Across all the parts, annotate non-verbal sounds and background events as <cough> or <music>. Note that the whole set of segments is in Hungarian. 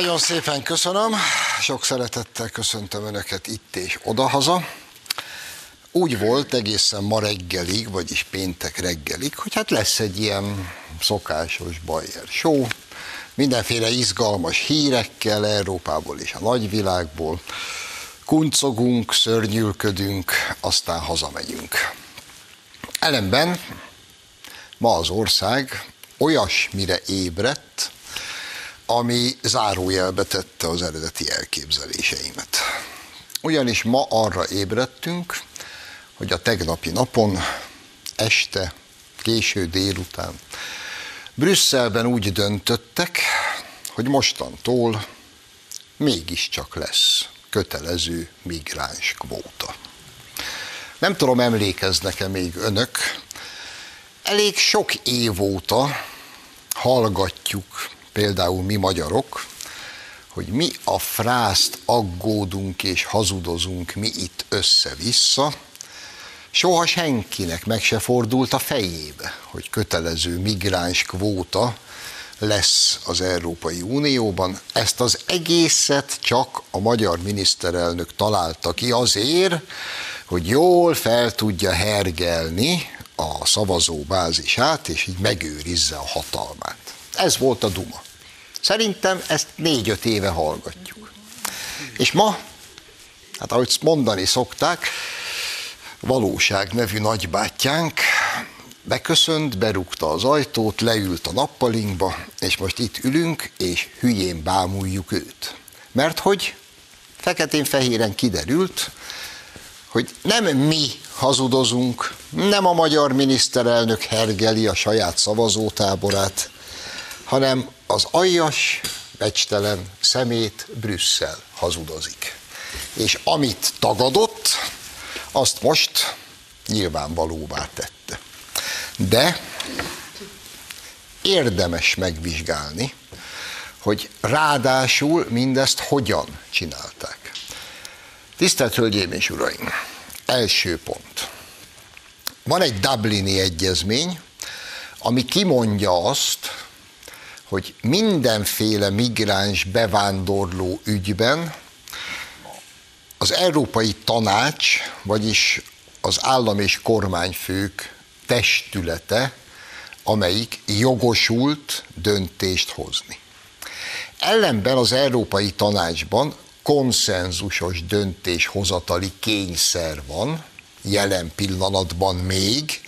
Nagyon szépen köszönöm, sok szeretettel köszöntöm Önöket itt és odahaza. Úgy volt egészen ma reggelig, vagyis péntek reggelig, hogy hát lesz egy ilyen szokásos Bayer show, mindenféle izgalmas hírekkel Európából és a nagyvilágból. Kuncogunk, szörnyülködünk, aztán hazamegyünk. Ellenben ma az ország olyasmire ébredt, ami zárójelbe tette az eredeti elképzeléseimet. Ugyanis ma arra ébredtünk, hogy a tegnapi napon, este, késő délután Brüsszelben úgy döntöttek, hogy mostantól mégiscsak lesz kötelező migráns kvóta. Nem tudom, emlékeznek-e még önök, elég sok év óta hallgatjuk, például mi magyarok, hogy mi a frászt aggódunk és hazudozunk mi itt össze-vissza, soha senkinek meg se fordult a fejébe, hogy kötelező migráns kvóta lesz az Európai Unióban. Ezt az egészet csak a magyar miniszterelnök találta ki azért, hogy jól fel tudja hergelni a szavazóbázisát, és így megőrizze a hatalmát. Ez volt a duma. Szerintem ezt négy-öt éve hallgatjuk. És ma, hát ahogy mondani szokták, valóság nevű nagybátyánk beköszönt, berúgta az ajtót, leült a nappalinkba, és most itt ülünk, és hülyén bámuljuk őt. Mert hogy feketén-fehéren kiderült, hogy nem mi hazudozunk, nem a magyar miniszterelnök hergeli a saját szavazótáborát, hanem az aljas, becstelen szemét Brüsszel hazudozik. És amit tagadott, azt most nyilvánvalóvá tette. De érdemes megvizsgálni, hogy ráadásul mindezt hogyan csinálták. Tisztelt Hölgyeim és Uraim! Első pont. Van egy Dublini egyezmény, ami kimondja azt, hogy mindenféle migráns bevándorló ügyben az Európai Tanács, vagyis az állam és kormányfők testülete, amelyik jogosult döntést hozni. Ellenben az Európai Tanácsban konszenzusos döntéshozatali kényszer van, jelen pillanatban még,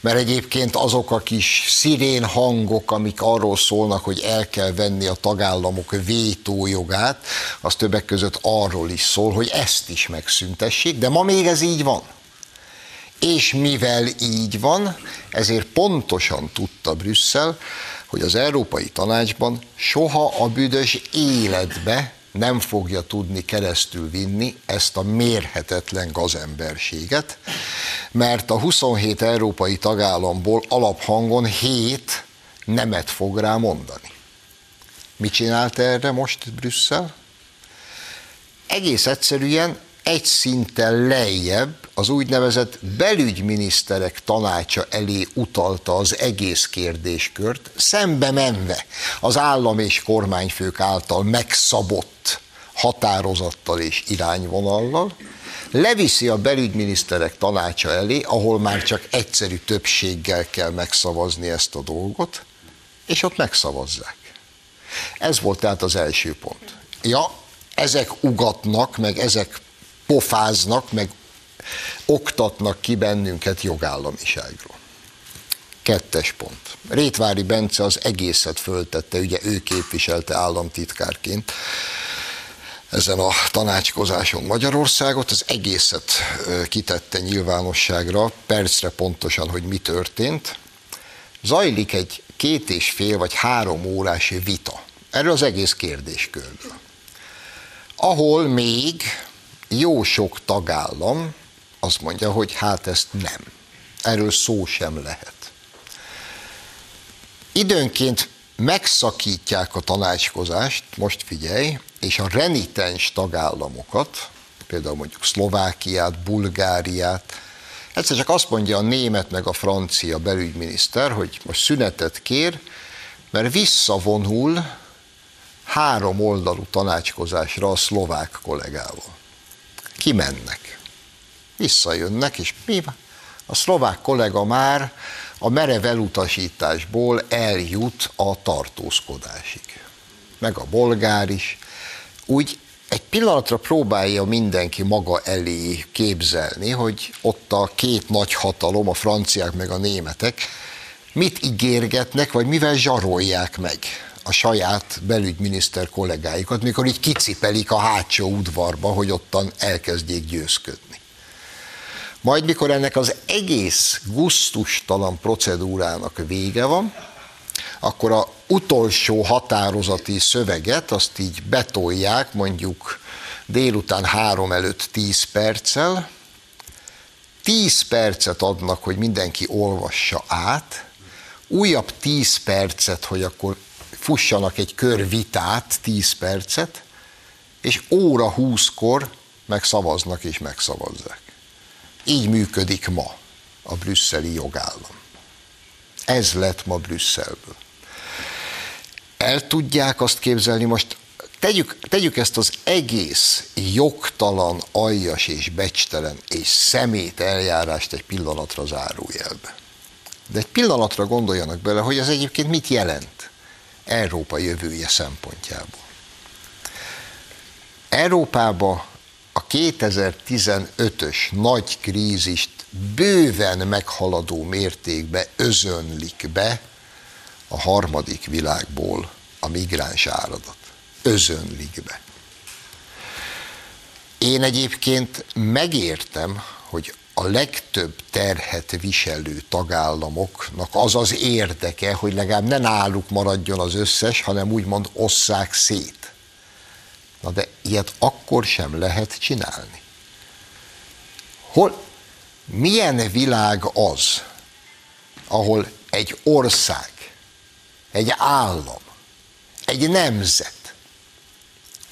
mert egyébként azok a kis szirén hangok, amik arról szólnak, hogy el kell venni a tagállamok vétójogát, az többek között arról is szól, hogy ezt is megszüntessék, de ma még ez így van. És mivel így van, ezért pontosan tudta Brüsszel, hogy az Európai Tanácsban soha a büdös életbe nem fogja tudni keresztül vinni ezt a mérhetetlen gazemberséget, mert a 27 európai tagállamból alaphangon 7 nemet fog rá mondani. Mit csinált erre most Brüsszel? Egész egyszerűen egy szinten lejjebb az úgynevezett belügyminiszterek tanácsa elé utalta az egész kérdéskört, szembe menve az állam és kormányfők által megszabott határozattal és irányvonallal, leviszi a belügyminiszterek tanácsa elé, ahol már csak egyszerű többséggel kell megszavazni ezt a dolgot, és ott megszavazzák. Ez volt tehát az első pont. Ja, ezek ugatnak, meg ezek pofáznak, meg oktatnak ki bennünket jogállamiságról. Kettes pont. Rétvári Bence az egészet föltette, ugye ő képviselte államtitkárként ezen a tanácskozáson Magyarországot, az egészet kitette nyilvánosságra, percre pontosan, hogy mi történt. Zajlik egy két és fél vagy három órás vita erről az egész kérdéskörről, ahol még jó sok tagállam azt mondja, hogy hát ezt nem. Erről szó sem lehet. Időnként megszakítják a tanácskozást, most figyelj, és a renitens tagállamokat, például mondjuk Szlovákiát, Bulgáriát, egyszer csak azt mondja a német meg a francia belügyminiszter, hogy most szünetet kér, mert visszavonul három oldalú tanácskozásra a szlovák kollégával. Kimennek. Visszajönnek, és mi? A szlovák kollega már a merev elutasításból eljut a tartózkodásig. Meg a bolgár is. Úgy egy pillanatra próbálja mindenki maga elé képzelni, hogy ott a két nagy hatalom, a franciák meg a németek, mit ígérgetnek, vagy mivel zsarolják meg a saját belügyminiszter kollégáikat, mikor így kicipelik a hátsó udvarba, hogy ottan elkezdjék győzködni. Majd mikor ennek az egész guztustalan procedúrának vége van, akkor a utolsó határozati szöveget azt így betolják mondjuk délután három előtt tíz perccel, tíz percet adnak, hogy mindenki olvassa át, újabb tíz percet, hogy akkor fussanak egy kör vitát, tíz percet, és óra húszkor megszavaznak és megszavazzák. Így működik ma a brüsszeli jogállam. Ez lett ma Brüsszelből. El tudják azt képzelni, most tegyük, tegyük ezt az egész jogtalan, aljas és becstelen és szemét eljárást egy pillanatra zárójelbe. De egy pillanatra gondoljanak bele, hogy ez egyébként mit jelent Európa jövője szempontjából. Európába a 2015-ös nagy krízist bőven meghaladó mértékbe özönlik be a harmadik világból a migráns áradat. Özönlik be. Én egyébként megértem, hogy a legtöbb terhet viselő tagállamoknak az az érdeke, hogy legalább ne náluk maradjon az összes, hanem úgymond osszák szét. Na de ilyet akkor sem lehet csinálni. Hol, milyen világ az, ahol egy ország, egy állam, egy nemzet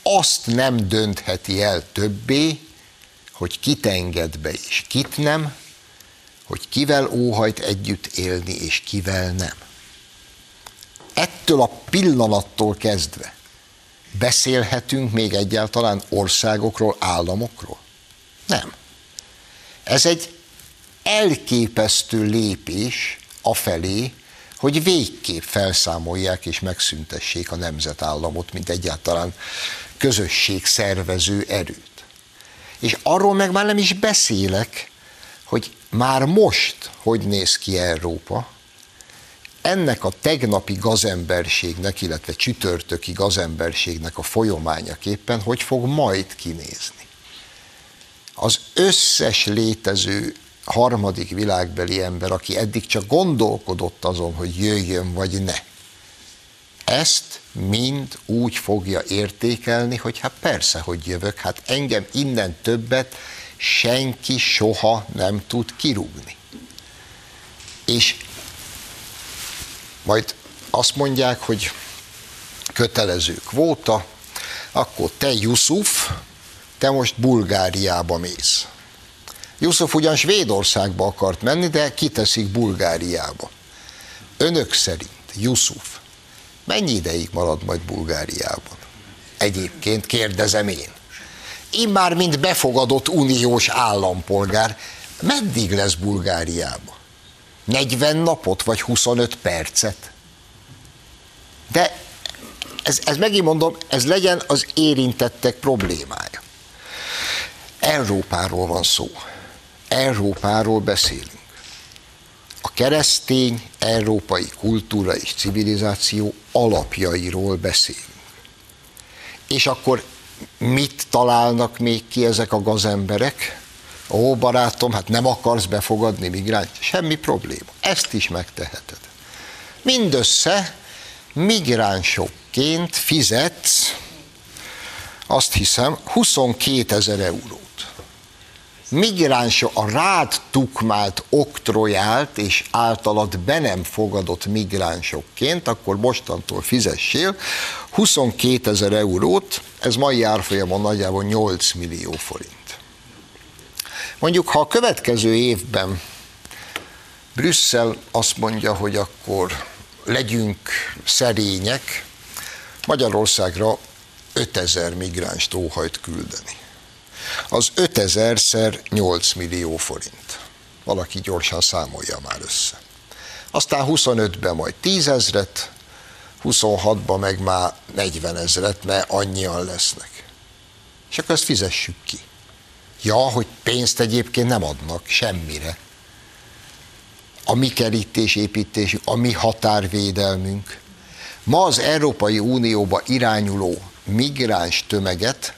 azt nem döntheti el többé, hogy kit enged be és kit nem, hogy kivel óhajt együtt élni és kivel nem. Ettől a pillanattól kezdve beszélhetünk még egyáltalán országokról, államokról? Nem. Ez egy elképesztő lépés afelé, hogy végképp felszámolják és megszüntessék a nemzetállamot, mint egyáltalán közösség szervező erőt. És arról meg már nem is beszélek, hogy már most hogy néz ki Európa, ennek a tegnapi gazemberségnek, illetve csütörtöki gazemberségnek a folyományaképpen hogy fog majd kinézni. Az összes létező harmadik világbeli ember, aki eddig csak gondolkodott azon, hogy jöjjön vagy ne, ezt mind úgy fogja értékelni, hogy hát persze, hogy jövök, hát engem innen többet senki soha nem tud kirúgni. És majd azt mondják, hogy kötelező kvóta, akkor te Yusuf, te most Bulgáriába mész. Yusuf ugyan Svédországba akart menni, de kiteszik Bulgáriába. Önök szerint Yusuf mennyi ideig marad majd Bulgáriában? Egyébként kérdezem én. Én már mint befogadott uniós állampolgár, meddig lesz Bulgáriában? 40 napot vagy 25 percet? De ez, ez megint mondom, ez legyen az érintettek problémája. Európáról van szó. Európáról beszélünk. A keresztény európai kultúra és civilizáció alapjairól beszélünk. És akkor mit találnak még ki ezek a gazemberek? Ó, barátom, hát nem akarsz befogadni migráns? Semmi probléma. Ezt is megteheted. Mindössze migránsokként fizetsz, azt hiszem, 22 ezer eurót migráns a rád tukmált, oktrojált és általad be nem fogadott migránsokként, akkor mostantól fizessél 22 ezer eurót, ez mai árfolyamon nagyjából 8 millió forint. Mondjuk, ha a következő évben Brüsszel azt mondja, hogy akkor legyünk szerények, Magyarországra 5000 migráns óhajt küldeni. Az 5000-szer 8 millió forint. Valaki gyorsan számolja már össze. Aztán 25-ben majd 10 ezret, 26-ban meg már 40 ezret, mert annyian lesznek. És akkor ezt fizessük ki. Ja, hogy pénzt egyébként nem adnak semmire. A mi kerítésépítésünk, a mi határvédelmünk. Ma az Európai Unióba irányuló migráns tömeget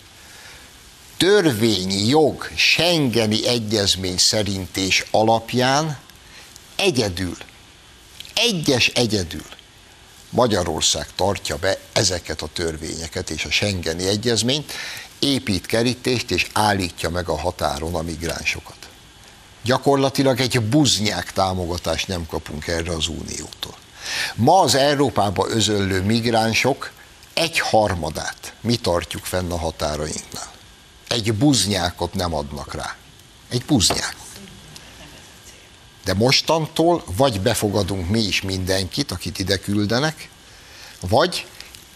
törvényi jog, Schengeni egyezmény szerint és alapján egyedül, egyes egyedül Magyarország tartja be ezeket a törvényeket és a Schengeni egyezményt, épít kerítést és állítja meg a határon a migránsokat. Gyakorlatilag egy buznyák támogatást nem kapunk erre az uniótól. Ma az Európába özöllő migránsok egy harmadát mi tartjuk fenn a határainknál. Egy buznyákot nem adnak rá. Egy buznyákot. De mostantól vagy befogadunk mi is mindenkit, akit ide küldenek, vagy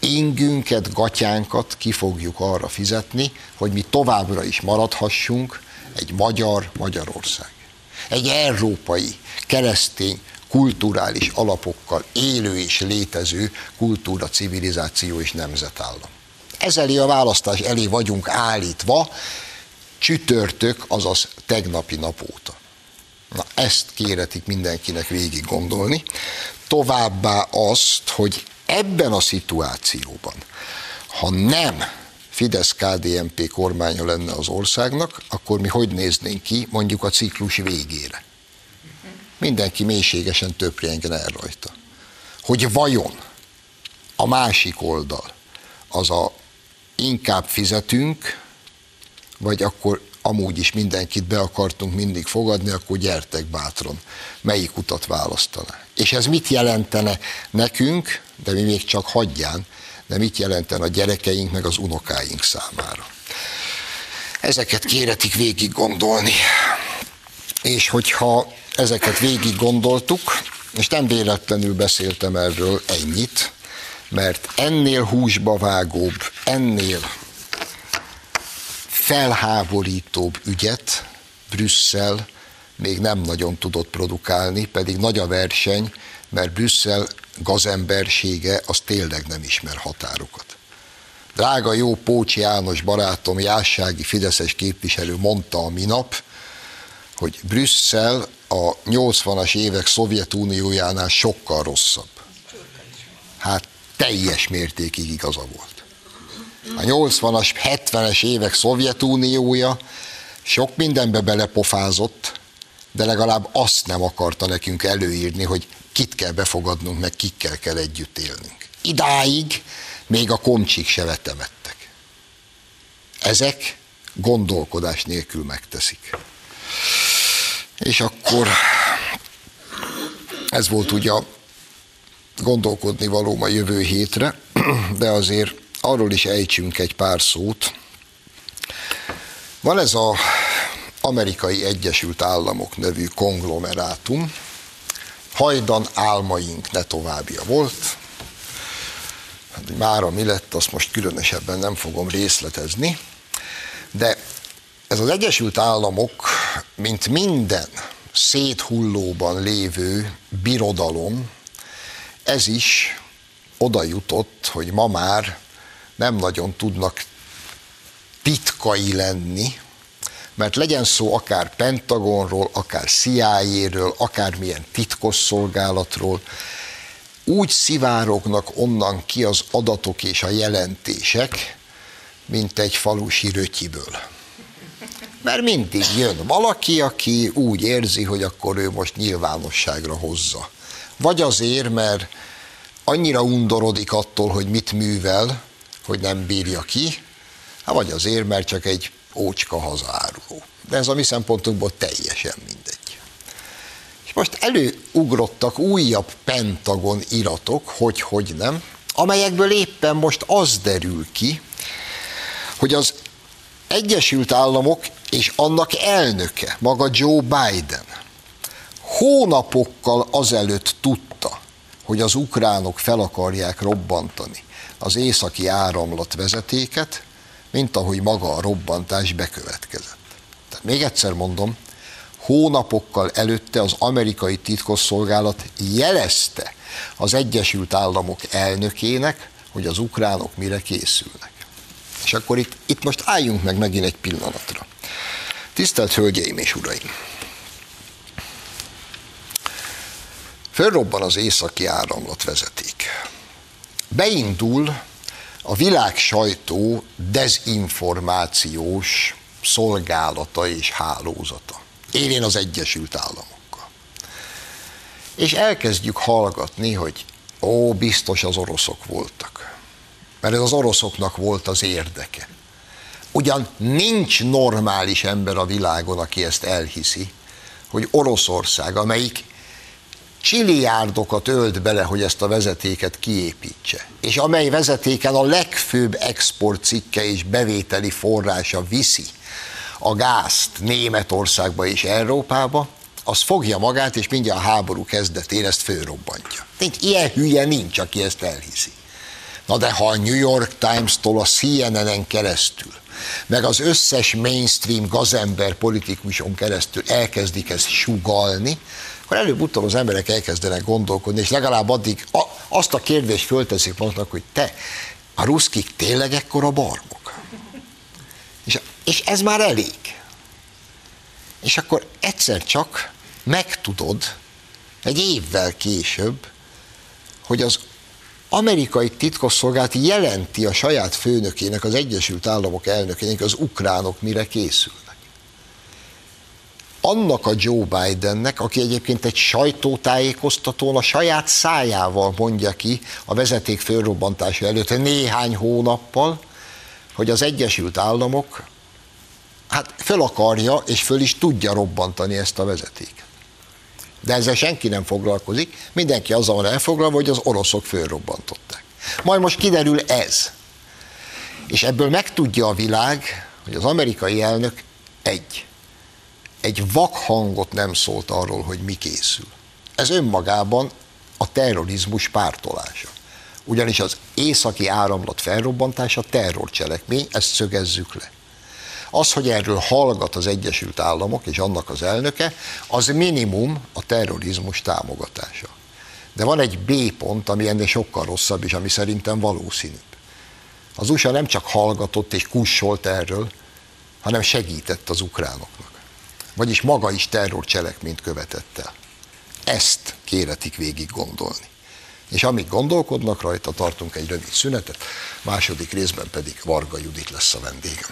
ingünket, gatyánkat ki fogjuk arra fizetni, hogy mi továbbra is maradhassunk egy magyar Magyarország. Egy európai, keresztény, kulturális alapokkal élő és létező kultúra, civilizáció és nemzetállam. Ezeli a választás elé vagyunk állítva, csütörtök, azaz tegnapi nap óta. Na, ezt kéretik mindenkinek végig gondolni. Továbbá azt, hogy ebben a szituációban, ha nem Fidesz-KDNP kormánya lenne az országnak, akkor mi hogy néznénk ki mondjuk a ciklus végére? Mindenki mélységesen töprjengen el rajta. Hogy vajon a másik oldal az a inkább fizetünk, vagy akkor amúgy is mindenkit be akartunk mindig fogadni, akkor gyertek bátran, melyik utat választaná. És ez mit jelentene nekünk, de mi még csak hagyján, de mit jelentene a gyerekeink meg az unokáink számára. Ezeket kéretik végig gondolni. És hogyha ezeket végig gondoltuk, és nem véletlenül beszéltem erről ennyit, mert ennél húsba vágóbb, ennél felháborítóbb ügyet Brüsszel még nem nagyon tudott produkálni, pedig nagy a verseny, mert Brüsszel gazembersége az tényleg nem ismer határokat. Drága jó Pócsi János barátom, jássági fideszes képviselő mondta a minap, hogy Brüsszel a 80-as évek Szovjetuniójánál sokkal rosszabb. Hát teljes mértékig igaza volt. A 80-as, 70-es évek Szovjetuniója sok mindenbe belepofázott, de legalább azt nem akarta nekünk előírni, hogy kit kell befogadnunk, meg kikkel kell együtt élnünk. Idáig még a komcsik se vetemettek. Ezek gondolkodás nélkül megteszik. És akkor ez volt ugye gondolkodni való a jövő hétre, <clears throat> de azért arról is ejtsünk egy pár szót. Van ez az Amerikai Egyesült Államok nevű konglomerátum, hajdan álmaink ne továbbja volt. Hát, mára mi lett, azt most különösebben nem fogom részletezni, de ez az Egyesült Államok, mint minden széthullóban lévő birodalom, ez is oda jutott, hogy ma már nem nagyon tudnak titkai lenni, mert legyen szó akár Pentagonról, akár CIA-ről, akármilyen titkosszolgálatról, úgy szivárognak onnan ki az adatok és a jelentések, mint egy falusi rötyiből. Mert mindig jön valaki, aki úgy érzi, hogy akkor ő most nyilvánosságra hozza. Vagy azért, mert annyira undorodik attól, hogy mit művel, hogy nem bírja ki, vagy azért, mert csak egy ócska hazáruló. De ez a mi szempontunkból teljesen mindegy. És most előugrottak újabb pentagon iratok, hogy hogy nem, amelyekből éppen most az derül ki, hogy az Egyesült Államok és annak elnöke, maga Joe Biden, hónapokkal azelőtt tudta, hogy az ukránok fel akarják robbantani az északi áramlat vezetéket, mint ahogy maga a robbantás bekövetkezett. Tehát még egyszer mondom, hónapokkal előtte az amerikai titkosszolgálat jelezte az Egyesült Államok elnökének, hogy az ukránok mire készülnek. És akkor itt, itt most álljunk meg megint egy pillanatra. Tisztelt Hölgyeim és Uraim! Fölrobban az északi áramlat vezeték. Beindul a világ sajtó dezinformációs szolgálata és hálózata. Élén az Egyesült Államokkal. És elkezdjük hallgatni, hogy ó, biztos az oroszok voltak. Mert ez az oroszoknak volt az érdeke. Ugyan nincs normális ember a világon, aki ezt elhiszi, hogy Oroszország, amelyik csiliárdokat ölt bele, hogy ezt a vezetéket kiépítse, és amely vezetéken a legfőbb exportcikke és bevételi forrása viszi a gázt Németországba és Európába, az fogja magát, és mindjárt a háború kezdetén ezt fölrobbantja. Nincs, ilyen hülye nincs, aki ezt elhiszi. Na de ha a New York Times-tól a CNN-en keresztül, meg az összes mainstream gazember politikuson keresztül elkezdik ezt sugalni, akkor előbb-utóbb az emberek elkezdenek gondolkodni, és legalább addig a, azt a kérdést fölteszik magnak, hogy te, a ruszkik tényleg ekkora barmok? És, és ez már elég. És akkor egyszer csak megtudod, egy évvel később, hogy az amerikai titkosszolgálat jelenti a saját főnökének, az Egyesült Államok elnökének, az ukránok mire készülnek. Annak a Joe Bidennek, aki egyébként egy sajtótájékoztatón a saját szájával mondja ki a vezeték fölrobbantása előtt néhány hónappal, hogy az Egyesült Államok hát föl akarja és föl is tudja robbantani ezt a vezetéket. De ezzel senki nem foglalkozik, mindenki azzal van elfoglalva, hogy az oroszok fölrobbantották. Majd most kiderül ez. És ebből megtudja a világ, hogy az amerikai elnök egy, egy vak hangot nem szólt arról, hogy mi készül. Ez önmagában a terrorizmus pártolása. Ugyanis az északi áramlat felrobbantása terrorcselekmény, ezt szögezzük le. Az, hogy erről hallgat az Egyesült Államok és annak az elnöke, az minimum a terrorizmus támogatása. De van egy B pont, ami ennél sokkal rosszabb, és ami szerintem valószínűbb. Az USA nem csak hallgatott és kussolt erről, hanem segített az ukránoknak. Vagyis maga is terrorcselekményt követett el. Ezt kéretik végig gondolni. És amíg gondolkodnak rajta, tartunk egy rövid szünetet, második részben pedig Varga Judit lesz a vendégem.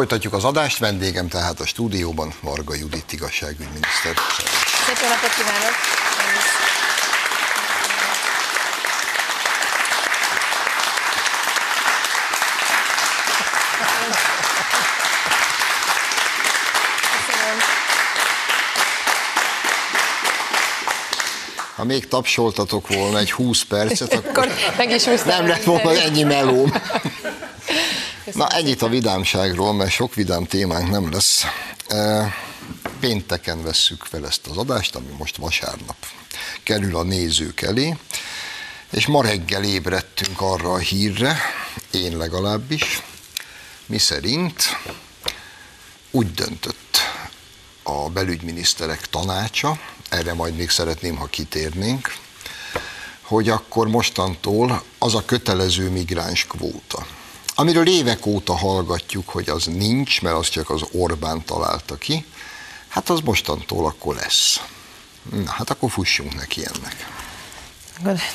Folytatjuk az adást, vendégem tehát a stúdióban Varga Judit igazságügyminiszter. Szép napot kívánok! Ha még tapsoltatok volna egy 20 percet, akkor, akkor meg is nem lett volna ennyi melóm. Na ennyit a vidámságról, mert sok vidám témánk nem lesz. E, pénteken vesszük fel ezt az adást, ami most vasárnap kerül a nézők elé, és ma reggel ébredtünk arra a hírre, én legalábbis, mi szerint úgy döntött a belügyminiszterek tanácsa, erre majd még szeretném, ha kitérnénk, hogy akkor mostantól az a kötelező migráns kvóta, amiről évek óta hallgatjuk, hogy az nincs, mert az csak az Orbán találta ki, hát az mostantól akkor lesz. Na, hát akkor fussunk neki ennek.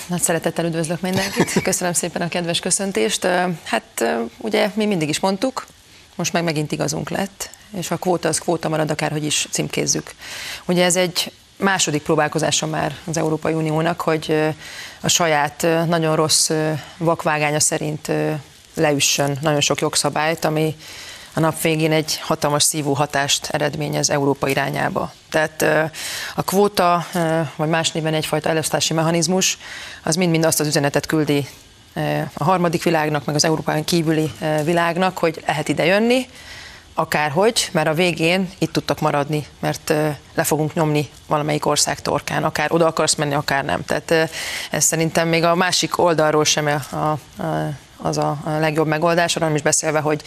Nagy szeretettel üdvözlök mindenkit, <laughs> köszönöm szépen a kedves köszöntést. Hát ugye mi mindig is mondtuk, most meg megint igazunk lett, és a kvóta az kvóta marad, akárhogy is címkézzük. Ugye ez egy második próbálkozása már az Európai Uniónak, hogy a saját nagyon rossz vakvágánya szerint leüssön nagyon sok jogszabályt, ami a nap végén egy hatalmas szívó hatást eredményez Európa irányába. Tehát a kvóta, vagy más néven egyfajta elosztási mechanizmus, az mind-mind azt az üzenetet küldi a harmadik világnak, meg az Európán kívüli világnak, hogy lehet ide jönni, akárhogy, mert a végén itt tudtak maradni, mert le fogunk nyomni valamelyik ország torkán, akár oda akarsz menni, akár nem. Tehát ez szerintem még a másik oldalról sem a, a, a az a legjobb megoldás, hanem is beszélve, hogy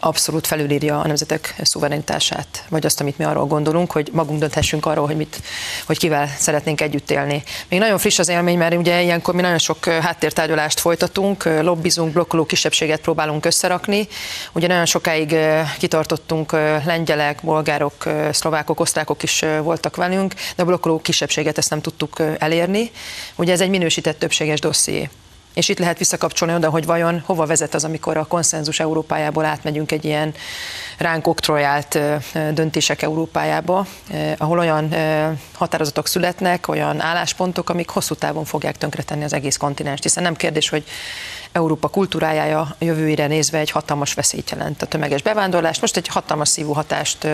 abszolút felülírja a nemzetek szuverenitását, vagy azt, amit mi arról gondolunk, hogy magunk dönthessünk arról, hogy, mit, hogy kivel szeretnénk együtt élni. Még nagyon friss az élmény, mert ugye ilyenkor mi nagyon sok háttértárgyalást folytatunk, lobbizunk, blokkoló kisebbséget próbálunk összerakni. Ugye nagyon sokáig kitartottunk lengyelek, bolgárok, szlovákok, osztrákok is voltak velünk, de a blokkoló kisebbséget ezt nem tudtuk elérni. Ugye ez egy minősített többséges dosszié. És itt lehet visszakapcsolni oda, hogy vajon hova vezet az, amikor a konszenzus Európájából átmegyünk egy ilyen ránk oktrojált döntések Európájába, ahol olyan határozatok születnek, olyan álláspontok, amik hosszú távon fogják tönkretenni az egész kontinens. Hiszen nem kérdés, hogy Európa kultúrájája jövőire nézve egy hatalmas veszélyt jelent a tömeges bevándorlás. Most egy hatalmas szívó hatást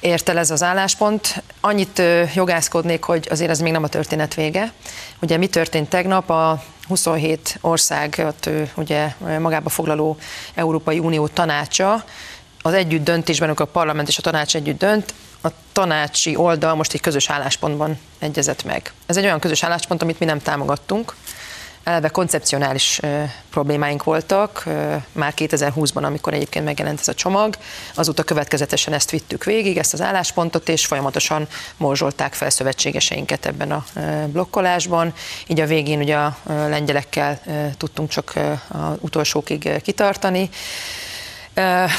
ért el ez az álláspont. Annyit jogászkodnék, hogy azért ez még nem a történet vége. Ugye mi történt tegnap? A 27 országot ugye magába foglaló Európai Unió tanácsa az együtt döntésben, amikor a parlament és a tanács együtt dönt, a tanácsi oldal most egy közös álláspontban egyezett meg. Ez egy olyan közös álláspont, amit mi nem támogattunk, eleve koncepcionális problémáink voltak, már 2020-ban, amikor egyébként megjelent ez a csomag, azóta következetesen ezt vittük végig, ezt az álláspontot, és folyamatosan morzsolták fel szövetségeseinket ebben a blokkolásban. Így a végén ugye a lengyelekkel tudtunk csak a utolsókig kitartani.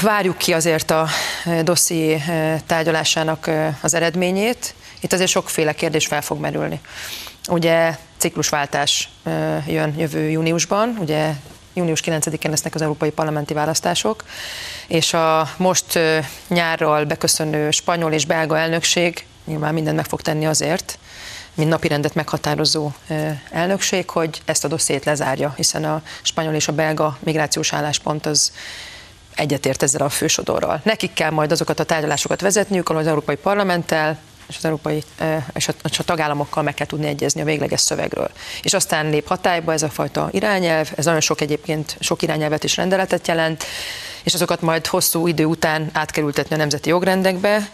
Várjuk ki azért a dosszié tárgyalásának az eredményét. Itt azért sokféle kérdés fel fog merülni. Ugye ciklusváltás jön jövő júniusban, ugye június 9-én lesznek az európai parlamenti választások, és a most nyárral beköszönő spanyol és belga elnökség nyilván mindent meg fog tenni azért, mint napirendet meghatározó elnökség, hogy ezt a dossziét lezárja, hiszen a spanyol és a belga migrációs álláspont az egyetért ezzel a fősodorral. Nekik kell majd azokat a tárgyalásokat vezetniük, ahol az Európai Parlamenttel, és az európai és a, és a tagállamokkal meg kell tudni egyezni a végleges szövegről. És aztán lép hatályba ez a fajta irányelv, ez nagyon sok egyébként, sok irányelvet és rendeletet jelent, és azokat majd hosszú idő után átkerültetni a nemzeti jogrendekbe,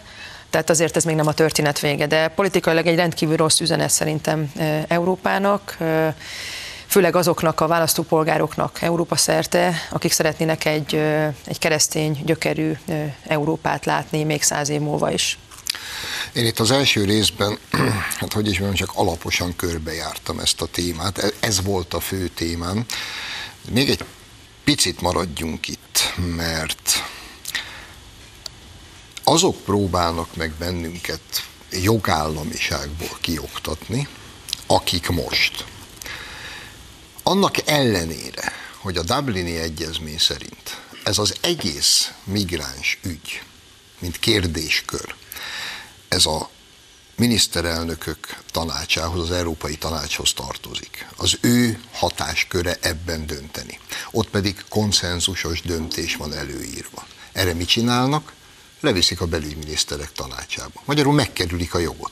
tehát azért ez még nem a történet vége, de politikailag egy rendkívül rossz üzenet szerintem Európának, főleg azoknak a választópolgároknak Európa szerte, akik szeretnének egy, egy keresztény, gyökerű Európát látni még száz év múlva is. Én itt az első részben, <clears throat> hát hogy is mondjam, csak alaposan körbejártam ezt a témát, e- ez volt a fő témám. Még egy picit maradjunk itt, mert azok próbálnak meg bennünket jogállamiságból kioktatni, akik most. Annak ellenére, hogy a Dublini Egyezmény szerint ez az egész migráns ügy, mint kérdéskör, ez a miniszterelnökök tanácsához, az Európai Tanácshoz tartozik. Az ő hatásköre ebben dönteni. Ott pedig konszenzusos döntés van előírva. Erre mit csinálnak? Leviszik a belügyminiszterek tanácsába. Magyarul megkerülik a jogot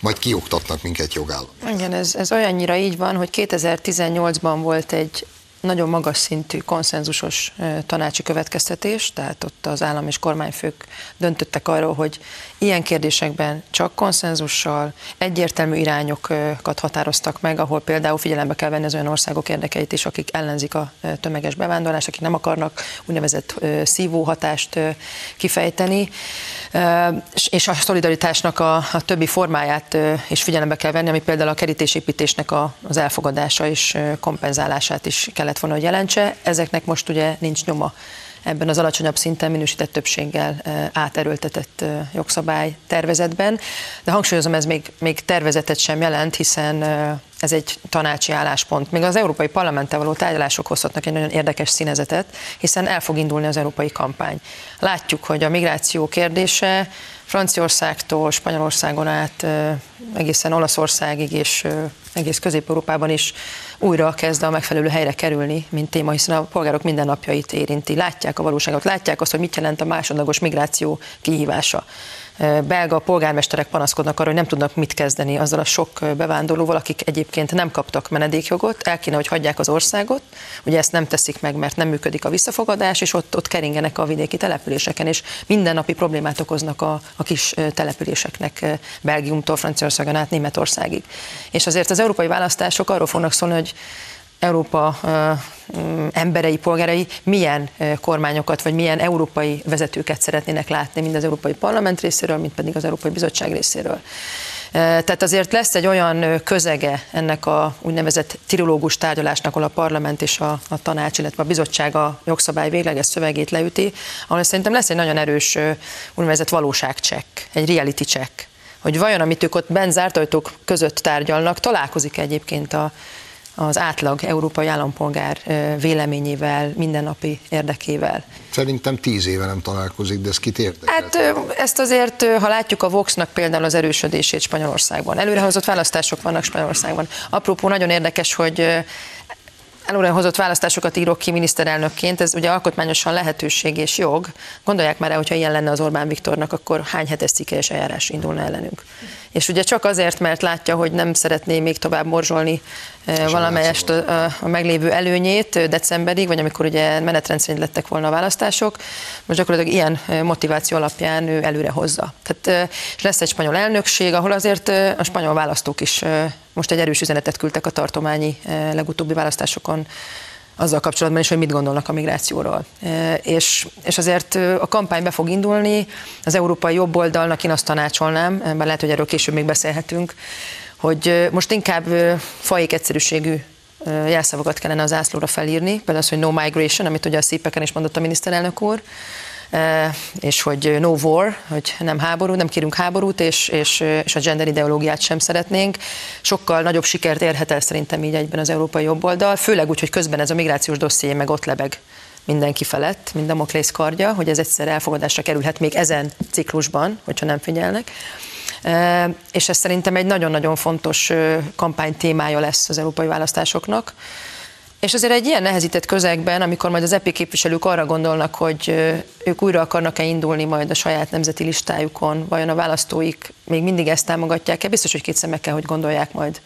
majd kioktatnak minket jogállam. Igen, ez, ez olyannyira így van, hogy 2018-ban volt egy nagyon magas szintű konszenzusos tanácsi következtetés, tehát ott az állam és kormányfők döntöttek arról, hogy ilyen kérdésekben csak konszenzussal egyértelmű irányokat határoztak meg, ahol például figyelembe kell venni az olyan országok érdekeit is, akik ellenzik a tömeges bevándorlást, akik nem akarnak úgynevezett szívóhatást kifejteni, és a szolidaritásnak a, a többi formáját is figyelembe kell venni, ami például a kerítésépítésnek a, az elfogadása és kompenzálását is kellett kellett volna, hogy jelentse. Ezeknek most ugye nincs nyoma ebben az alacsonyabb szinten minősített többséggel áterőltetett jogszabály tervezetben. De hangsúlyozom, ez még, még tervezetet sem jelent, hiszen ez egy tanácsi álláspont. Még az Európai Parlamenttel való tárgyalások hozhatnak egy nagyon érdekes színezetet, hiszen el fog indulni az európai kampány. Látjuk, hogy a migráció kérdése Franciaországtól, Spanyolországon át egészen Olaszországig és egész Közép-Európában is újra kezd a megfelelő helyre kerülni, mint téma, hiszen a polgárok mindennapjait érinti. Látják a valóságot, látják azt, hogy mit jelent a másodlagos migráció kihívása belga polgármesterek panaszkodnak arra, hogy nem tudnak mit kezdeni azzal a sok bevándorlóval, akik egyébként nem kaptak menedékjogot, el kéne, hogy hagyják az országot. Ugye ezt nem teszik meg, mert nem működik a visszafogadás, és ott, ott keringenek a vidéki településeken, és mindennapi problémát okoznak a, a kis településeknek Belgiumtól Franciaországon át Németországig. És azért az európai választások arról fognak szólni, hogy Európa emberei, polgárai milyen kormányokat, vagy milyen európai vezetőket szeretnének látni, mind az Európai Parlament részéről, mind pedig az Európai Bizottság részéről. Tehát azért lesz egy olyan közege ennek a úgynevezett tirológus tárgyalásnak, ahol a parlament és a, a tanács, illetve a bizottság a jogszabály végleges szövegét leüti, ahol szerintem lesz egy nagyon erős úgynevezett valóságcsekk, egy reality check, hogy vajon, amit ők ott bent zárt ajtók között tárgyalnak, találkozik egyébként a, az átlag európai állampolgár véleményével, mindennapi érdekével. Szerintem tíz éve nem találkozik, de ez kit érdekel? Hát ezt azért, ha látjuk a Voxnak például az erősödését Spanyolországban. Előrehozott választások vannak Spanyolországban. Apropó, nagyon érdekes, hogy előre hozott választásokat írok ki miniszterelnökként, ez ugye alkotmányosan lehetőség és jog. Gondolják már el, hogyha ilyen lenne az Orbán Viktornak, akkor hány hetes cikkelyes eljárás indulna ellenünk. És ugye csak azért, mert látja, hogy nem szeretné még tovább morzsolni valamelyest a, meglévő előnyét decemberig, vagy amikor ugye menetrendszerint lettek volna a választások, most gyakorlatilag ilyen motiváció alapján ő előre hozza. Tehát, és lesz egy spanyol elnökség, ahol azért a spanyol választók is most egy erős üzenetet küldtek a tartományi legutóbbi választásokon azzal kapcsolatban is, hogy mit gondolnak a migrációról. És, és azért a kampány be fog indulni, az európai jobb oldalnak én azt tanácsolnám, mert lehet, hogy erről később még beszélhetünk, hogy most inkább fajék egyszerűségű jelszavakat kellene az ászlóra felírni, például az, hogy no migration, amit ugye a szépeken is mondott a miniszterelnök úr, és hogy no war, hogy nem háború, nem kérünk háborút, és, és, és a gender ideológiát sem szeretnénk. Sokkal nagyobb sikert érhet el szerintem így egyben az európai jobboldal, főleg úgy, hogy közben ez a migrációs dosszié meg ott lebeg mindenki felett, mind a Moklész kardja, hogy ez egyszer elfogadásra kerülhet még ezen ciklusban, hogyha nem figyelnek. És ez szerintem egy nagyon-nagyon fontos kampány témája lesz az európai választásoknak. És azért egy ilyen nehezített közegben, amikor majd az EP képviselők arra gondolnak, hogy ők újra akarnak-e indulni majd a saját nemzeti listájukon, vajon a választóik még mindig ezt támogatják-e, biztos, hogy két szemekkel, hogy gondolják majd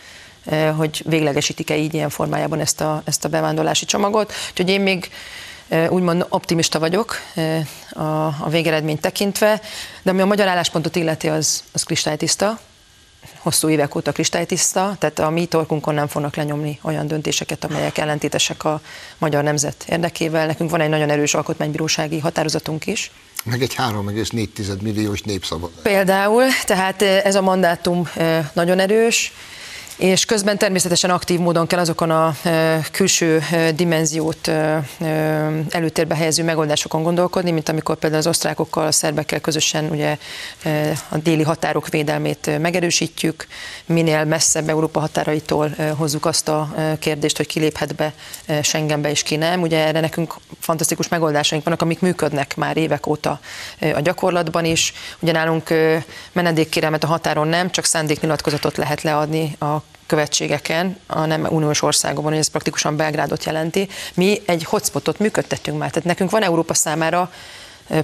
hogy véglegesítik-e így ilyen formájában ezt a, ezt a bevándorlási csomagot. Úgyhogy én még úgymond optimista vagyok a, a végeredményt tekintve, de ami a magyar álláspontot illeti, az, az kristálytiszta, hosszú évek óta kristálytiszta, tehát a mi torkunkon nem fognak lenyomni olyan döntéseket, amelyek ellentétesek a magyar nemzet érdekével. Nekünk van egy nagyon erős alkotmánybírósági határozatunk is. Meg egy 3,4 milliós népszavazás. Például, tehát ez a mandátum nagyon erős, és közben természetesen aktív módon kell azokon a külső dimenziót előtérbe helyező megoldásokon gondolkodni, mint amikor például az osztrákokkal, a szerbekkel közösen ugye a déli határok védelmét megerősítjük, minél messzebb Európa határaitól hozzuk azt a kérdést, hogy kiléphet be Schengenbe és ki nem. Ugye erre nekünk fantasztikus megoldásaink vannak, amik működnek már évek óta a gyakorlatban is. Ugye nálunk menedékkérelmet a határon nem, csak szándéknyilatkozatot lehet leadni a követségeken, a nem uniós országokban, ez praktikusan Belgrádot jelenti. Mi egy hotspotot működtettünk már, tehát nekünk van Európa számára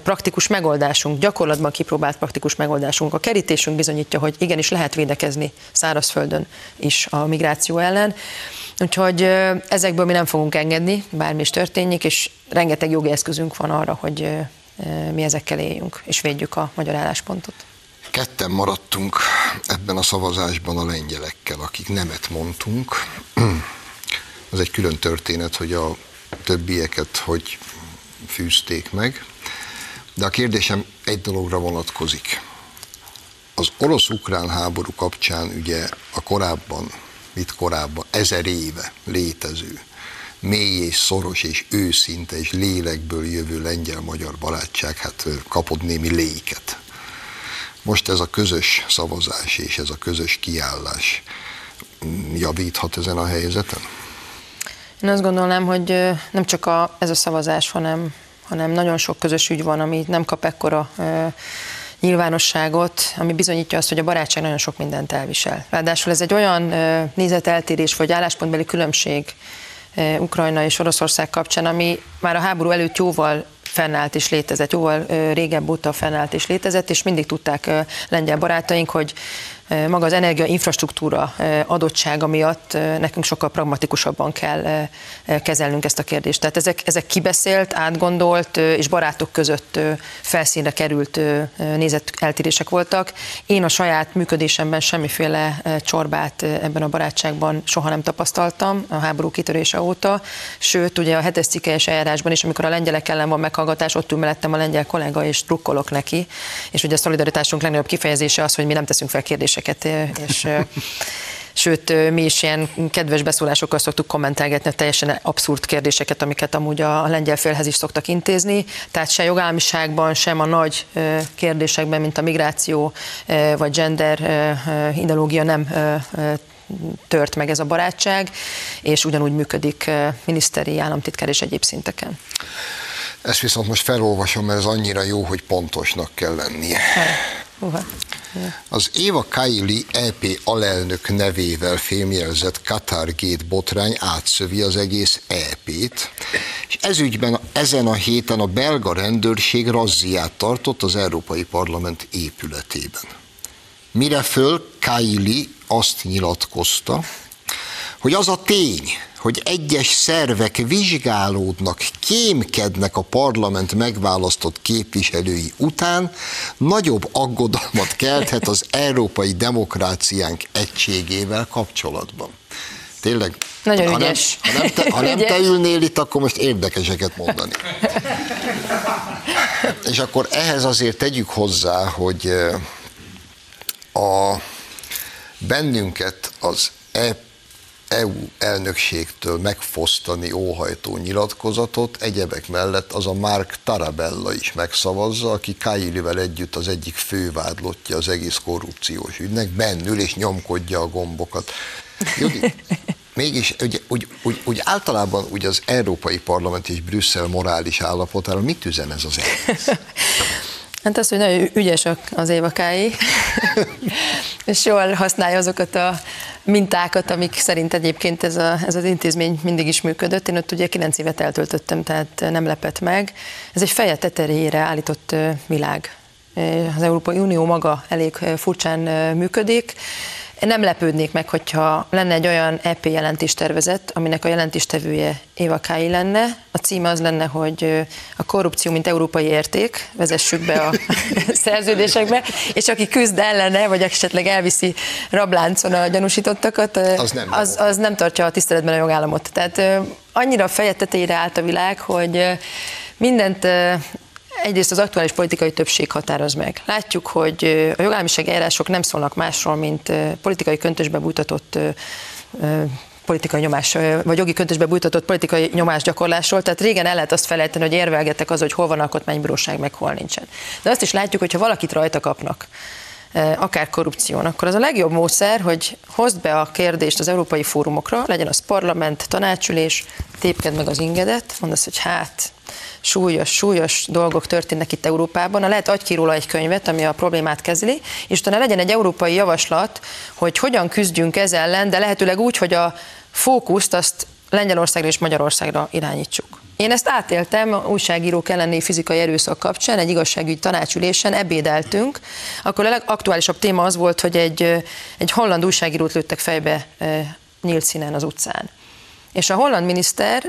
praktikus megoldásunk, gyakorlatban kipróbált praktikus megoldásunk. A kerítésünk bizonyítja, hogy igenis lehet védekezni szárazföldön is a migráció ellen. Úgyhogy ezekből mi nem fogunk engedni, bármi is történjék, és rengeteg jogi eszközünk van arra, hogy mi ezekkel éljünk, és védjük a magyar álláspontot ketten maradtunk ebben a szavazásban a lengyelekkel, akik nemet mondtunk. Az egy külön történet, hogy a többieket hogy fűzték meg. De a kérdésem egy dologra vonatkozik. Az orosz-ukrán háború kapcsán ugye a korábban, mit korábban, ezer éve létező mély és szoros és őszinte és lélekből jövő lengyel-magyar barátság, hát kapod némi léket. Most ez a közös szavazás és ez a közös kiállás mm, javíthat ezen a helyzeten? Én azt gondolnám, hogy nem csak a, ez a szavazás, hanem, hanem nagyon sok közös ügy van, ami nem kap ekkora nyilvánosságot, ami bizonyítja azt, hogy a barátság nagyon sok mindent elvisel. Ráadásul ez egy olyan nézeteltérés vagy álláspontbeli különbség Ukrajna és Oroszország kapcsán, ami már a háború előtt jóval fennállt és létezett, jóval régebb óta fennállt és létezett, és mindig tudták lengyel barátaink, hogy maga az energia infrastruktúra adottsága miatt nekünk sokkal pragmatikusabban kell kezelnünk ezt a kérdést. Tehát ezek, ezek kibeszélt, átgondolt és barátok között felszínre került nézett eltérések voltak. Én a saját működésemben semmiféle csorbát ebben a barátságban soha nem tapasztaltam a háború kitörése óta, sőt, ugye a hetes cikkelyes eljárásban is, amikor a lengyelek ellen van meghallgatás, ott ül mellettem a lengyel kollega, és drukkolok neki, és ugye a szolidaritásunk legnagyobb kifejezése az, hogy mi nem teszünk fel kérdést kérdéseket, és sőt, mi is ilyen kedves beszólásokkal szoktuk kommentálgetni a teljesen abszurd kérdéseket, amiket amúgy a lengyel félhez is szoktak intézni. Tehát se jogállamiságban, sem a nagy kérdésekben, mint a migráció vagy gender ideológia nem tört meg ez a barátság, és ugyanúgy működik miniszteri, államtitkár és egyéb szinteken. Ezt viszont most felolvasom, mert ez annyira jó, hogy pontosnak kell lennie. Uh-huh. Az Éva Kaili EP alelnök nevével fémjelzett Qatar Gate botrány átszövi az egész EP-t, és ezügyben ezen a héten a belga rendőrség razziát tartott az Európai Parlament épületében. Mire föl Kaili azt nyilatkozta, hogy az a tény, hogy egyes szervek vizsgálódnak, kémkednek a parlament megválasztott képviselői után, nagyobb aggodalmat kelthet az európai demokráciánk egységével kapcsolatban. Tényleg, Nagyon ha ügyes. Nem, ha nem, te, ha nem te ülnél itt, akkor most érdekeseket mondani. És akkor ehhez azért tegyük hozzá, hogy a bennünket az EP EU elnökségtől megfosztani óhajtó nyilatkozatot, egyebek mellett az a Mark Tarabella is megszavazza, aki Kailivel együtt az egyik fővádlottja az egész korrupciós ügynek, bennül és nyomkodja a gombokat. Judi, <laughs> mégis úgy, úgy, úgy, úgy általában úgy az Európai Parlament és Brüsszel morális állapotára mit üzen ez az egész? <laughs> Hát az, hogy nagyon ügyes az évakái, <laughs> és jól használja azokat a mintákat, amik szerint egyébként ez, a, ez az intézmény mindig is működött. Én ott ugye 9 évet eltöltöttem, tehát nem lepett meg. Ez egy feje teterére állított világ. Az Európai Unió maga elég furcsán működik. Nem lepődnék meg, hogyha lenne egy olyan EP jelentéstervezet, aminek a jelentéstevője Éva Kái lenne. A címe az lenne, hogy a korrupció, mint európai érték, vezessük be a <laughs> szerződésekbe, és aki küzd ellene, vagy esetleg elviszi rabláncon a gyanúsítottakat, az nem, az, az nem tartja a tiszteletben a jogállamot. Tehát annyira feje tetejére állt a világ, hogy mindent egyrészt az aktuális politikai többség határoz meg. Látjuk, hogy a jogállamiság eljárások nem szólnak másról, mint politikai köntösbe bújtatott politikai nyomás, vagy jogi köntösbe bújtatott politikai nyomás gyakorlásról. Tehát régen el lehet azt felejteni, hogy érvelgetek az, hogy hol van alkotmánybíróság, meg hol nincsen. De azt is látjuk, hogy ha valakit rajta kapnak, akár korrupción, akkor az a legjobb módszer, hogy hozd be a kérdést az európai fórumokra, legyen az parlament, tanácsülés, tépked meg az ingedet, mondd hogy hát súlyos, súlyos dolgok történnek itt Európában. Na, lehet adj ki róla egy könyvet, ami a problémát kezeli, és utána legyen egy európai javaslat, hogy hogyan küzdjünk ez ellen, de lehetőleg úgy, hogy a fókuszt azt Lengyelországra és Magyarországra irányítsuk. Én ezt átéltem újságírók elleni fizikai erőszak kapcsán, egy igazságügyi tanácsülésen ebédeltünk, akkor a legaktuálisabb téma az volt, hogy egy, egy holland újságírót lőttek fejbe nyílt színen az utcán. És a holland miniszter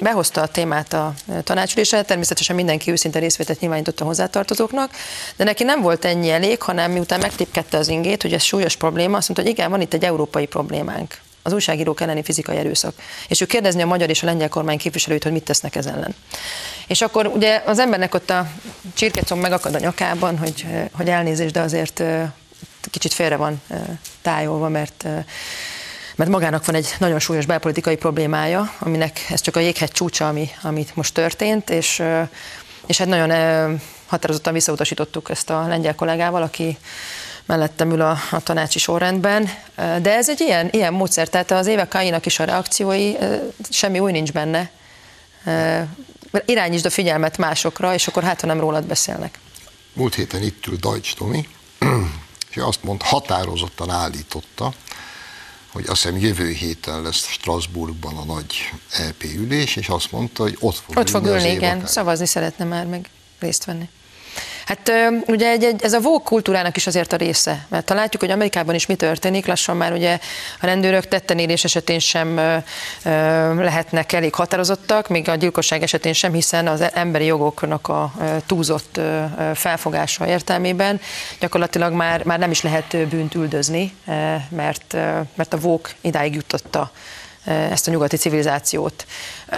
behozta a témát a tanácsülésre, természetesen mindenki őszinte részvételt nyilvánított a hozzátartozóknak, de neki nem volt ennyi elég, hanem miután megtépkedte az ingét, hogy ez súlyos probléma, azt mondta, hogy igen, van itt egy európai problémánk az újságírók elleni fizikai erőszak. És ő kérdezni a magyar és a lengyel kormány képviselőit, hogy mit tesznek ez ellen. És akkor ugye az embernek ott a csirkecom megakad a nyakában, hogy, hogy elnézést, de azért kicsit félre van tájolva, mert mert magának van egy nagyon súlyos belpolitikai problémája, aminek ez csak a jéghegy csúcsa, ami, amit most történt, és, és hát nagyon határozottan visszautasítottuk ezt a lengyel kollégával, aki mellettem ül a, a tanácsi sorrendben, de ez egy ilyen, ilyen módszer, tehát az évek Kainak is a reakciói, semmi új nincs benne. Irányítsd a figyelmet másokra, és akkor hát, ha nem rólad beszélnek. Múlt héten itt ül Dajcs Tomi, <clears throat> és azt mond, határozottan állította, hogy azt hiszem jövő héten lesz Strasbourgban a nagy EP ülés, és azt mondta, hogy ott fog Ott fog ülni, igen, szavazni szeretne már meg részt venni. Hát ugye egy, egy, ez a vók kultúrának is azért a része, mert ha látjuk, hogy Amerikában is mi történik, lassan már ugye a rendőrök tettenérés esetén sem ö, ö, lehetnek elég határozottak, még a gyilkosság esetén sem, hiszen az emberi jogoknak a túlzott felfogása értelmében gyakorlatilag már, már nem is lehet bűnt üldözni, mert, mert a vók idáig jutotta ezt a nyugati civilizációt.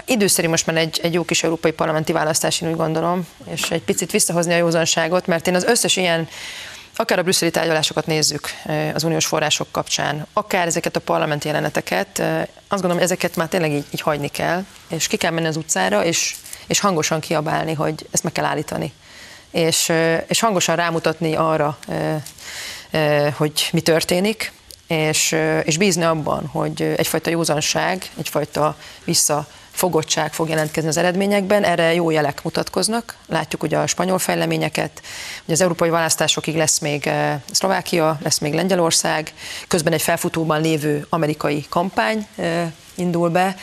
Időszerű most már egy, egy jó kis európai parlamenti választás, én úgy gondolom, és egy picit visszahozni a józanságot, mert én az összes ilyen akár a brüsszeli tárgyalásokat nézzük az uniós források kapcsán, akár ezeket a parlamenti jeleneteket, azt gondolom, ezeket már tényleg így, így hagyni kell, és ki kell menni az utcára, és, és hangosan kiabálni, hogy ezt meg kell állítani. És, és hangosan rámutatni arra, hogy mi történik, és, és bízni abban, hogy egyfajta józanság, egyfajta visszafogottság fog jelentkezni az eredményekben, erre jó jelek mutatkoznak. Látjuk ugye a spanyol fejleményeket, hogy az európai választásokig lesz még Szlovákia, lesz még Lengyelország, közben egy felfutóban lévő amerikai kampány indul be,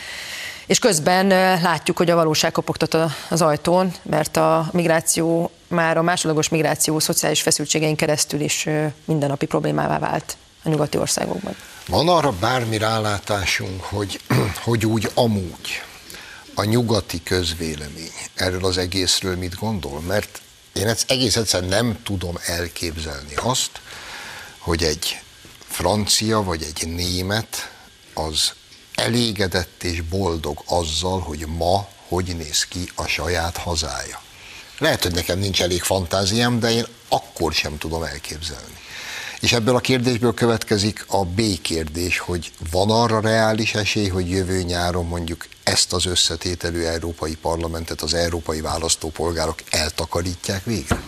és közben látjuk, hogy a valóság kopogtat az ajtón, mert a migráció már a másodlagos migráció szociális feszültségein keresztül is mindennapi problémává vált a nyugati országokban. Van arra bármi rálátásunk, hogy, <clears throat> hogy úgy amúgy a nyugati közvélemény erről az egészről mit gondol? Mert én ezt egész egyszerűen nem tudom elképzelni azt, hogy egy francia vagy egy német az elégedett és boldog azzal, hogy ma hogy néz ki a saját hazája. Lehet, hogy nekem nincs elég fantáziám, de én akkor sem tudom elképzelni. És ebből a kérdésből következik a B kérdés, hogy van arra reális esély, hogy jövő nyáron mondjuk ezt az összetételű európai parlamentet az európai választópolgárok eltakarítják végre?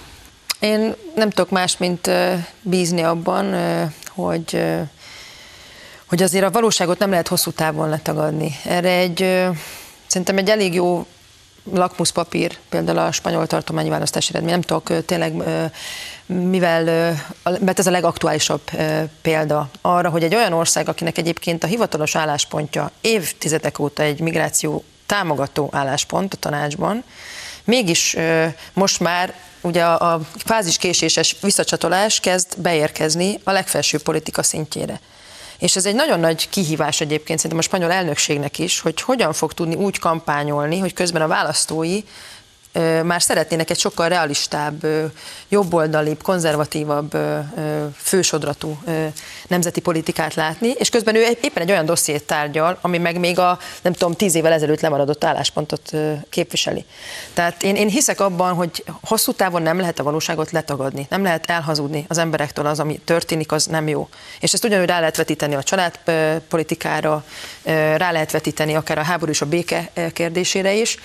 Én nem tudok más, mint bízni abban, hogy hogy azért a valóságot nem lehet hosszú távon letagadni. Erre egy, szerintem egy elég jó lakmuszpapír, például a spanyol tartományi választási eredmény. Nem tudok tényleg mivel, mert ez a legaktuálisabb példa arra, hogy egy olyan ország, akinek egyébként a hivatalos álláspontja évtizedek óta egy migráció támogató álláspont a tanácsban, mégis most már ugye a fáziskéséses visszacsatolás kezd beérkezni a legfelsőbb politika szintjére. És ez egy nagyon nagy kihívás egyébként szerintem a spanyol elnökségnek is, hogy hogyan fog tudni úgy kampányolni, hogy közben a választói már szeretnének egy sokkal realistább, jobboldalibb, konzervatívabb, fősodratú nemzeti politikát látni, és közben ő éppen egy olyan dossziét tárgyal, ami meg még a, nem tudom, tíz évvel ezelőtt lemaradott álláspontot képviseli. Tehát én, én hiszek abban, hogy hosszú távon nem lehet a valóságot letagadni, nem lehet elhazudni az emberektől az, ami történik, az nem jó. És ezt ugyanúgy rá lehet vetíteni a családpolitikára, rá lehet vetíteni akár a háború és a béke kérdésére is,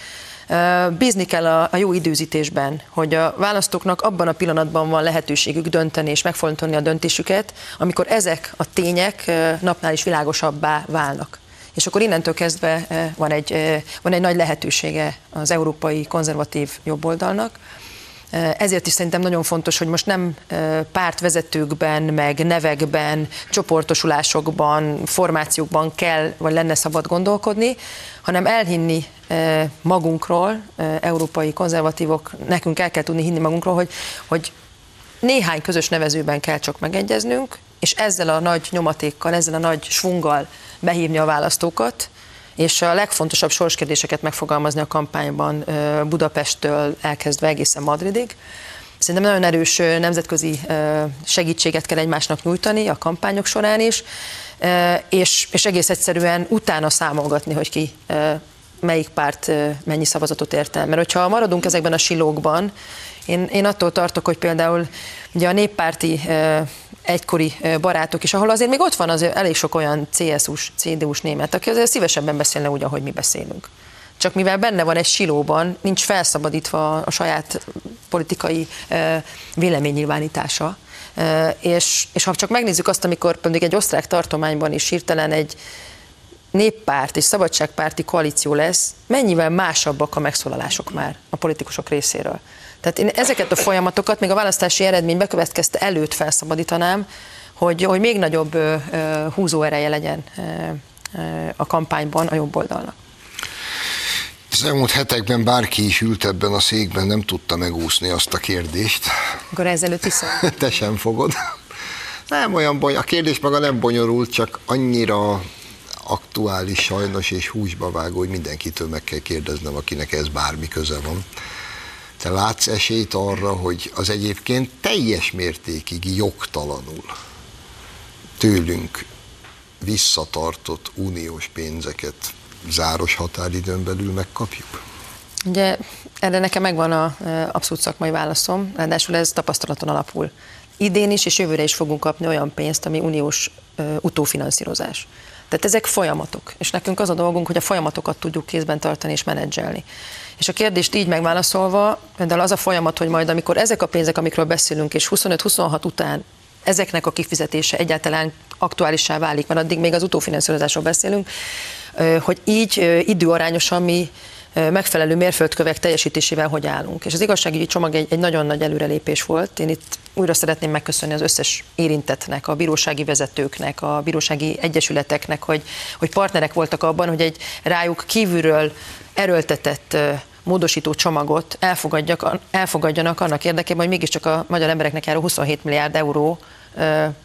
Bízni kell a, a jó időzítésben, hogy a választóknak abban a pillanatban van lehetőségük dönteni és megfontolni a döntésüket, amikor ezek a tények napnál is világosabbá válnak. És akkor innentől kezdve van egy, van egy nagy lehetősége az európai konzervatív jobboldalnak, ezért is szerintem nagyon fontos, hogy most nem pártvezetőkben, meg nevekben, csoportosulásokban, formációkban kell, vagy lenne szabad gondolkodni, hanem elhinni magunkról, európai konzervatívok, nekünk el kell tudni hinni magunkról, hogy, hogy néhány közös nevezőben kell csak megegyeznünk, és ezzel a nagy nyomatékkal, ezzel a nagy svunggal behívni a választókat, és a legfontosabb sorskérdéseket megfogalmazni a kampányban Budapesttől elkezdve egészen Madridig. Szerintem nagyon erős nemzetközi segítséget kell egymásnak nyújtani a kampányok során is, és, és egész egyszerűen utána számolgatni, hogy ki melyik párt mennyi szavazatot ért el. Mert hogyha maradunk ezekben a silókban, én, én attól tartok, hogy például ugye a néppárti egykori barátok is, ahol azért még ott van az elég sok olyan CSU-s, CDU-s német, aki azért szívesebben beszélne úgy, ahogy mi beszélünk. Csak mivel benne van egy silóban, nincs felszabadítva a saját politikai véleménynyilvánítása, és, és ha csak megnézzük azt, amikor pedig egy osztrák tartományban is hirtelen egy néppárt és szabadságpárti koalíció lesz, mennyivel másabbak a megszólalások már a politikusok részéről. Tehát én ezeket a folyamatokat még a választási eredmény bekövetkezte előtt felszabadítanám, hogy, hogy még nagyobb húzóereje legyen a kampányban a jobb oldalnak. Az elmúlt hetekben bárki is ült ebben a székben, nem tudta megúszni azt a kérdést. Akkor ezelőtt is <laughs> Te sem fogod. Nem olyan bony, a kérdés maga nem bonyolult, csak annyira aktuális sajnos és húsba vágó, hogy mindenkitől meg kell kérdeznem, akinek ez bármi köze van. Te látsz esélyt arra, hogy az egyébként teljes mértékig jogtalanul tőlünk visszatartott uniós pénzeket záros határidőn belül megkapjuk? Ugye erre nekem megvan a abszolút szakmai válaszom, ráadásul ez tapasztalaton alapul. Idén is és jövőre is fogunk kapni olyan pénzt, ami uniós utófinanszírozás. Tehát ezek folyamatok, és nekünk az a dolgunk, hogy a folyamatokat tudjuk kézben tartani és menedzselni. És a kérdést így megválaszolva, például az a folyamat, hogy majd amikor ezek a pénzek, amikről beszélünk, és 25-26 után ezeknek a kifizetése egyáltalán aktuálissá válik, mert addig még az utófinanszírozásról beszélünk, hogy így időarányosan mi megfelelő mérföldkövek teljesítésével hogy állunk. És az igazságügyi csomag egy, egy nagyon nagy előrelépés volt. Én itt újra szeretném megköszönni az összes érintetnek, a bírósági vezetőknek, a bírósági egyesületeknek, hogy, hogy partnerek voltak abban, hogy egy rájuk kívülről erőltetett módosító csomagot elfogadjak, elfogadjanak annak érdekében, hogy mégiscsak a magyar embereknek járó 27 milliárd euró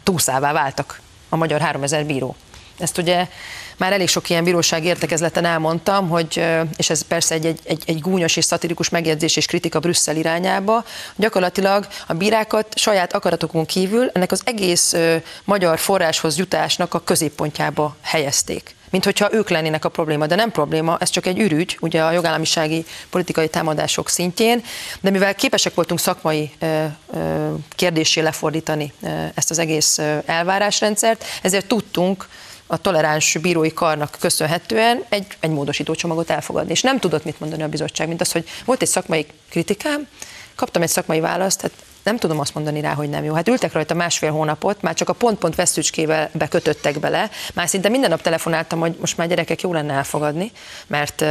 túlszává váltak a magyar 3000 bíró. Ezt ugye már elég sok ilyen bíróság értekezleten elmondtam, hogy, és ez persze egy, egy, egy, egy gúnyos és szatirikus megjegyzés és kritika Brüsszel irányába, gyakorlatilag a bírákat saját akaratokon kívül ennek az egész magyar forráshoz jutásnak a középpontjába helyezték. Mint hogyha ők lennének a probléma, de nem probléma, ez csak egy ürügy, ugye a jogállamisági politikai támadások szintjén, de mivel képesek voltunk szakmai kérdésé lefordítani ezt az egész elvárásrendszert, ezért tudtunk a toleráns bírói karnak köszönhetően egy, egy módosító csomagot elfogadni. És nem tudott mit mondani a bizottság, mint az, hogy volt egy szakmai kritikám, kaptam egy szakmai választ, hát nem tudom azt mondani rá, hogy nem jó. Hát ültek rajta másfél hónapot, már csak a pont-pont vesztőcskével bekötöttek bele, már szinte minden nap telefonáltam, hogy most már gyerekek jó lenne elfogadni, mert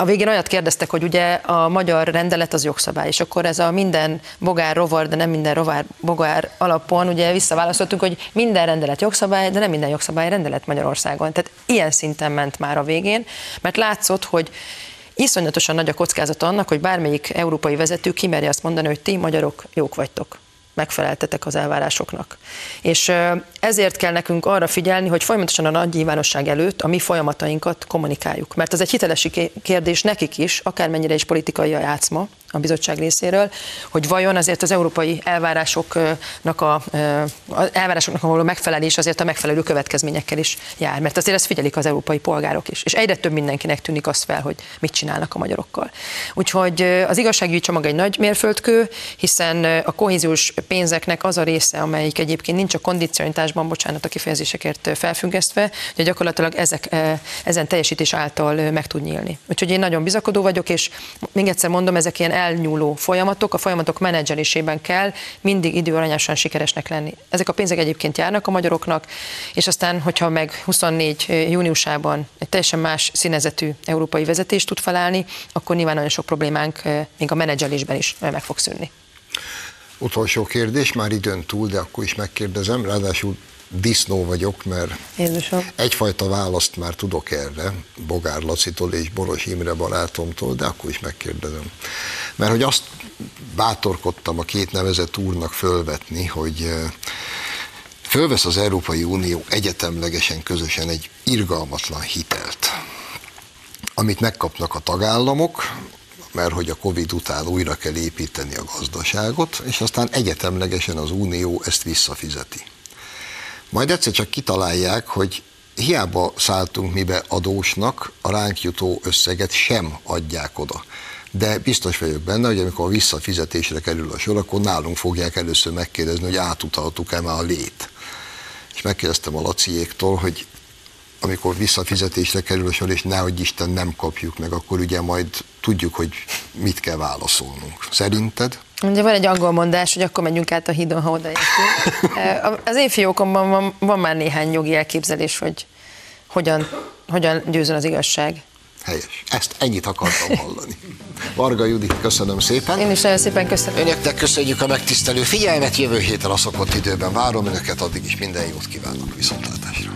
a végén olyat kérdeztek, hogy ugye a magyar rendelet az jogszabály, és akkor ez a minden bogár rovar, de nem minden rovár bogár alapon ugye visszaválasztottunk, hogy minden rendelet jogszabály, de nem minden jogszabály rendelet Magyarországon. Tehát ilyen szinten ment már a végén, mert látszott, hogy iszonyatosan nagy a kockázat annak, hogy bármelyik európai vezető kimerje azt mondani, hogy ti magyarok jók vagytok megfeleltetek az elvárásoknak. És ezért kell nekünk arra figyelni, hogy folyamatosan a nagy nyilvánosság előtt a mi folyamatainkat kommunikáljuk. Mert ez egy hitelesi kérdés nekik is, akármennyire is politikai a játszma, a bizottság részéről, hogy vajon azért az európai elvárásoknak a, az elvárásoknak való megfelelés azért a megfelelő következményekkel is jár, mert azért ezt figyelik az európai polgárok is, és egyre több mindenkinek tűnik azt fel, hogy mit csinálnak a magyarokkal. Úgyhogy az igazságügyi csomag egy nagy mérföldkő, hiszen a kohéziós pénzeknek az a része, amelyik egyébként nincs a kondicionitásban, bocsánat a kifejezésekért felfüggesztve, hogy gyakorlatilag ezek, ezen teljesítés által meg tud nyílni. Úgyhogy én nagyon bizakodó vagyok, és még egyszer mondom, ezek ilyen elnyúló folyamatok, a folyamatok menedzselésében kell mindig időarányosan sikeresnek lenni. Ezek a pénzek egyébként járnak a magyaroknak, és aztán, hogyha meg 24 júniusában egy teljesen más színezetű európai vezetést tud felállni, akkor nyilván nagyon sok problémánk még a menedzselésben is meg fog szűnni. Utolsó kérdés, már időn túl, de akkor is megkérdezem, ráadásul disznó vagyok, mert Jézusom. egyfajta választ már tudok erre, Bogár Lacitól és Boros Imre barátomtól, de akkor is megkérdezem. Mert hogy azt bátorkodtam a két nevezett úrnak fölvetni, hogy fölvesz az Európai Unió egyetemlegesen közösen egy irgalmatlan hitelt, amit megkapnak a tagállamok, mert hogy a Covid után újra kell építeni a gazdaságot, és aztán egyetemlegesen az Unió ezt visszafizeti. Majd egyszer csak kitalálják, hogy hiába szálltunk mibe adósnak, a ránk jutó összeget sem adják oda. De biztos vagyok benne, hogy amikor a visszafizetésre kerül a sor, akkor nálunk fogják először megkérdezni, hogy átutaltuk-e már a lét. És megkérdeztem a Laciéktól, hogy amikor visszafizetésre kerül a sor, és nehogy Isten nem kapjuk meg, akkor ugye majd tudjuk, hogy mit kell válaszolnunk. Szerinted? Ugye van egy angol mondás, hogy akkor menjünk át a hídon, ha odaértünk. <laughs> Az évfiókomban van, van már néhány jogi elképzelés, hogy hogyan, hogyan győzön az igazság. Helyes. Ezt ennyit akartam hallani. Varga Judit, köszönöm szépen. Én is nagyon szépen köszönöm. Önöknek köszönjük a megtisztelő figyelmet, jövő héten a szokott időben várom önöket, addig is minden jót kívánok viszontlátásra.